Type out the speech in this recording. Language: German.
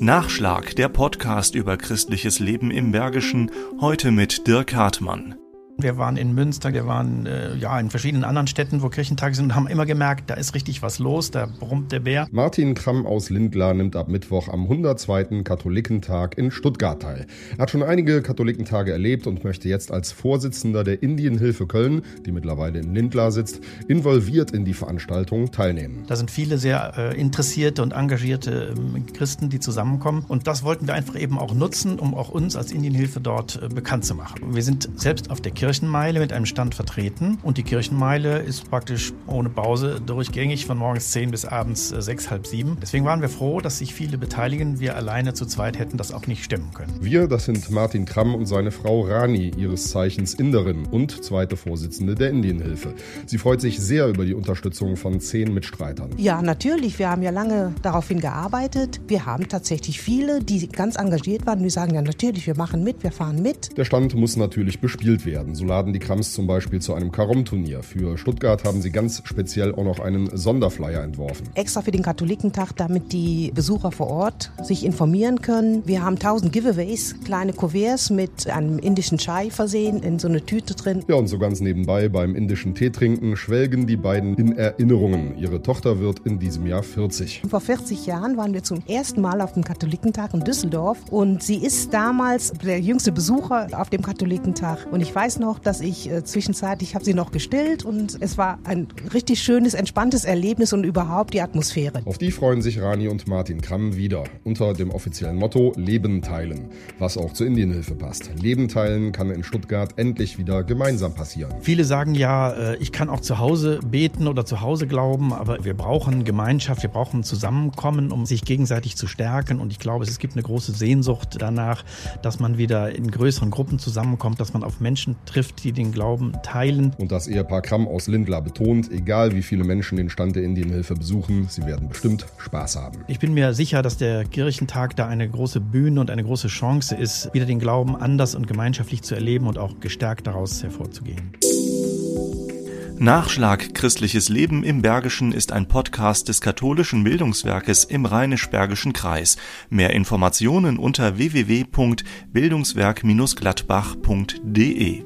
Nachschlag, der Podcast über christliches Leben im Bergischen, heute mit Dirk Hartmann. Wir waren in Münster, wir waren äh, ja in verschiedenen anderen Städten, wo Kirchentage sind und haben immer gemerkt, da ist richtig was los, da brummt der Bär. Martin Kramm aus Lindlar nimmt ab Mittwoch am 102. Katholikentag in Stuttgart teil. Er hat schon einige Katholikentage erlebt und möchte jetzt als Vorsitzender der Indienhilfe Köln, die mittlerweile in Lindlar sitzt, involviert in die Veranstaltung teilnehmen. Da sind viele sehr äh, interessierte und engagierte äh, Christen, die zusammenkommen und das wollten wir einfach eben auch nutzen, um auch uns als Indienhilfe dort äh, bekannt zu machen. Wir sind selbst auf der Kirche Kirchenmeile mit einem Stand vertreten. Und die Kirchenmeile ist praktisch ohne Pause durchgängig von morgens 10 bis abends 6, äh, halb 7. Deswegen waren wir froh, dass sich viele beteiligen. Wir alleine zu zweit hätten das auch nicht stemmen können. Wir, das sind Martin Kramm und seine Frau Rani, ihres Zeichens Inderin und zweite Vorsitzende der Indienhilfe. Sie freut sich sehr über die Unterstützung von zehn Mitstreitern. Ja, natürlich. Wir haben ja lange daraufhin gearbeitet. Wir haben tatsächlich viele, die ganz engagiert waren. Die sagen ja natürlich, wir machen mit, wir fahren mit. Der Stand muss natürlich bespielt werden. So laden die Krams zum Beispiel zu einem Karom-Turnier. Für Stuttgart haben sie ganz speziell auch noch einen Sonderflyer entworfen. Extra für den Katholikentag, damit die Besucher vor Ort sich informieren können. Wir haben 1000 Giveaways, kleine Kuverts mit einem indischen Chai versehen, in so eine Tüte drin. Ja, und so ganz nebenbei beim indischen Teetrinken schwelgen die beiden in Erinnerungen. Ihre Tochter wird in diesem Jahr 40. Vor 40 Jahren waren wir zum ersten Mal auf dem Katholikentag in Düsseldorf und sie ist damals der jüngste Besucher auf dem Katholikentag. Und ich weiß noch, noch, dass ich äh, zwischenzeitlich habe sie noch gestillt und es war ein richtig schönes, entspanntes Erlebnis und überhaupt die Atmosphäre. Auf die freuen sich Rani und Martin Kramm wieder unter dem offiziellen Motto Leben teilen, was auch zur Indienhilfe passt. Leben teilen kann in Stuttgart endlich wieder gemeinsam passieren. Viele sagen ja, äh, ich kann auch zu Hause beten oder zu Hause glauben, aber wir brauchen Gemeinschaft, wir brauchen Zusammenkommen, um sich gegenseitig zu stärken und ich glaube, es gibt eine große Sehnsucht danach, dass man wieder in größeren Gruppen zusammenkommt, dass man auf Menschen trifft trifft, die den Glauben teilen. Und das Ehepaar Kramm aus Lindlar betont, egal wie viele Menschen den Stand der Indienhilfe besuchen, sie werden bestimmt Spaß haben. Ich bin mir sicher, dass der Kirchentag da eine große Bühne und eine große Chance ist, wieder den Glauben anders und gemeinschaftlich zu erleben und auch gestärkt daraus hervorzugehen. Nachschlag Christliches Leben im Bergischen ist ein Podcast des katholischen Bildungswerkes im Rheinisch-Bergischen Kreis. Mehr Informationen unter www.bildungswerk-gladbach.de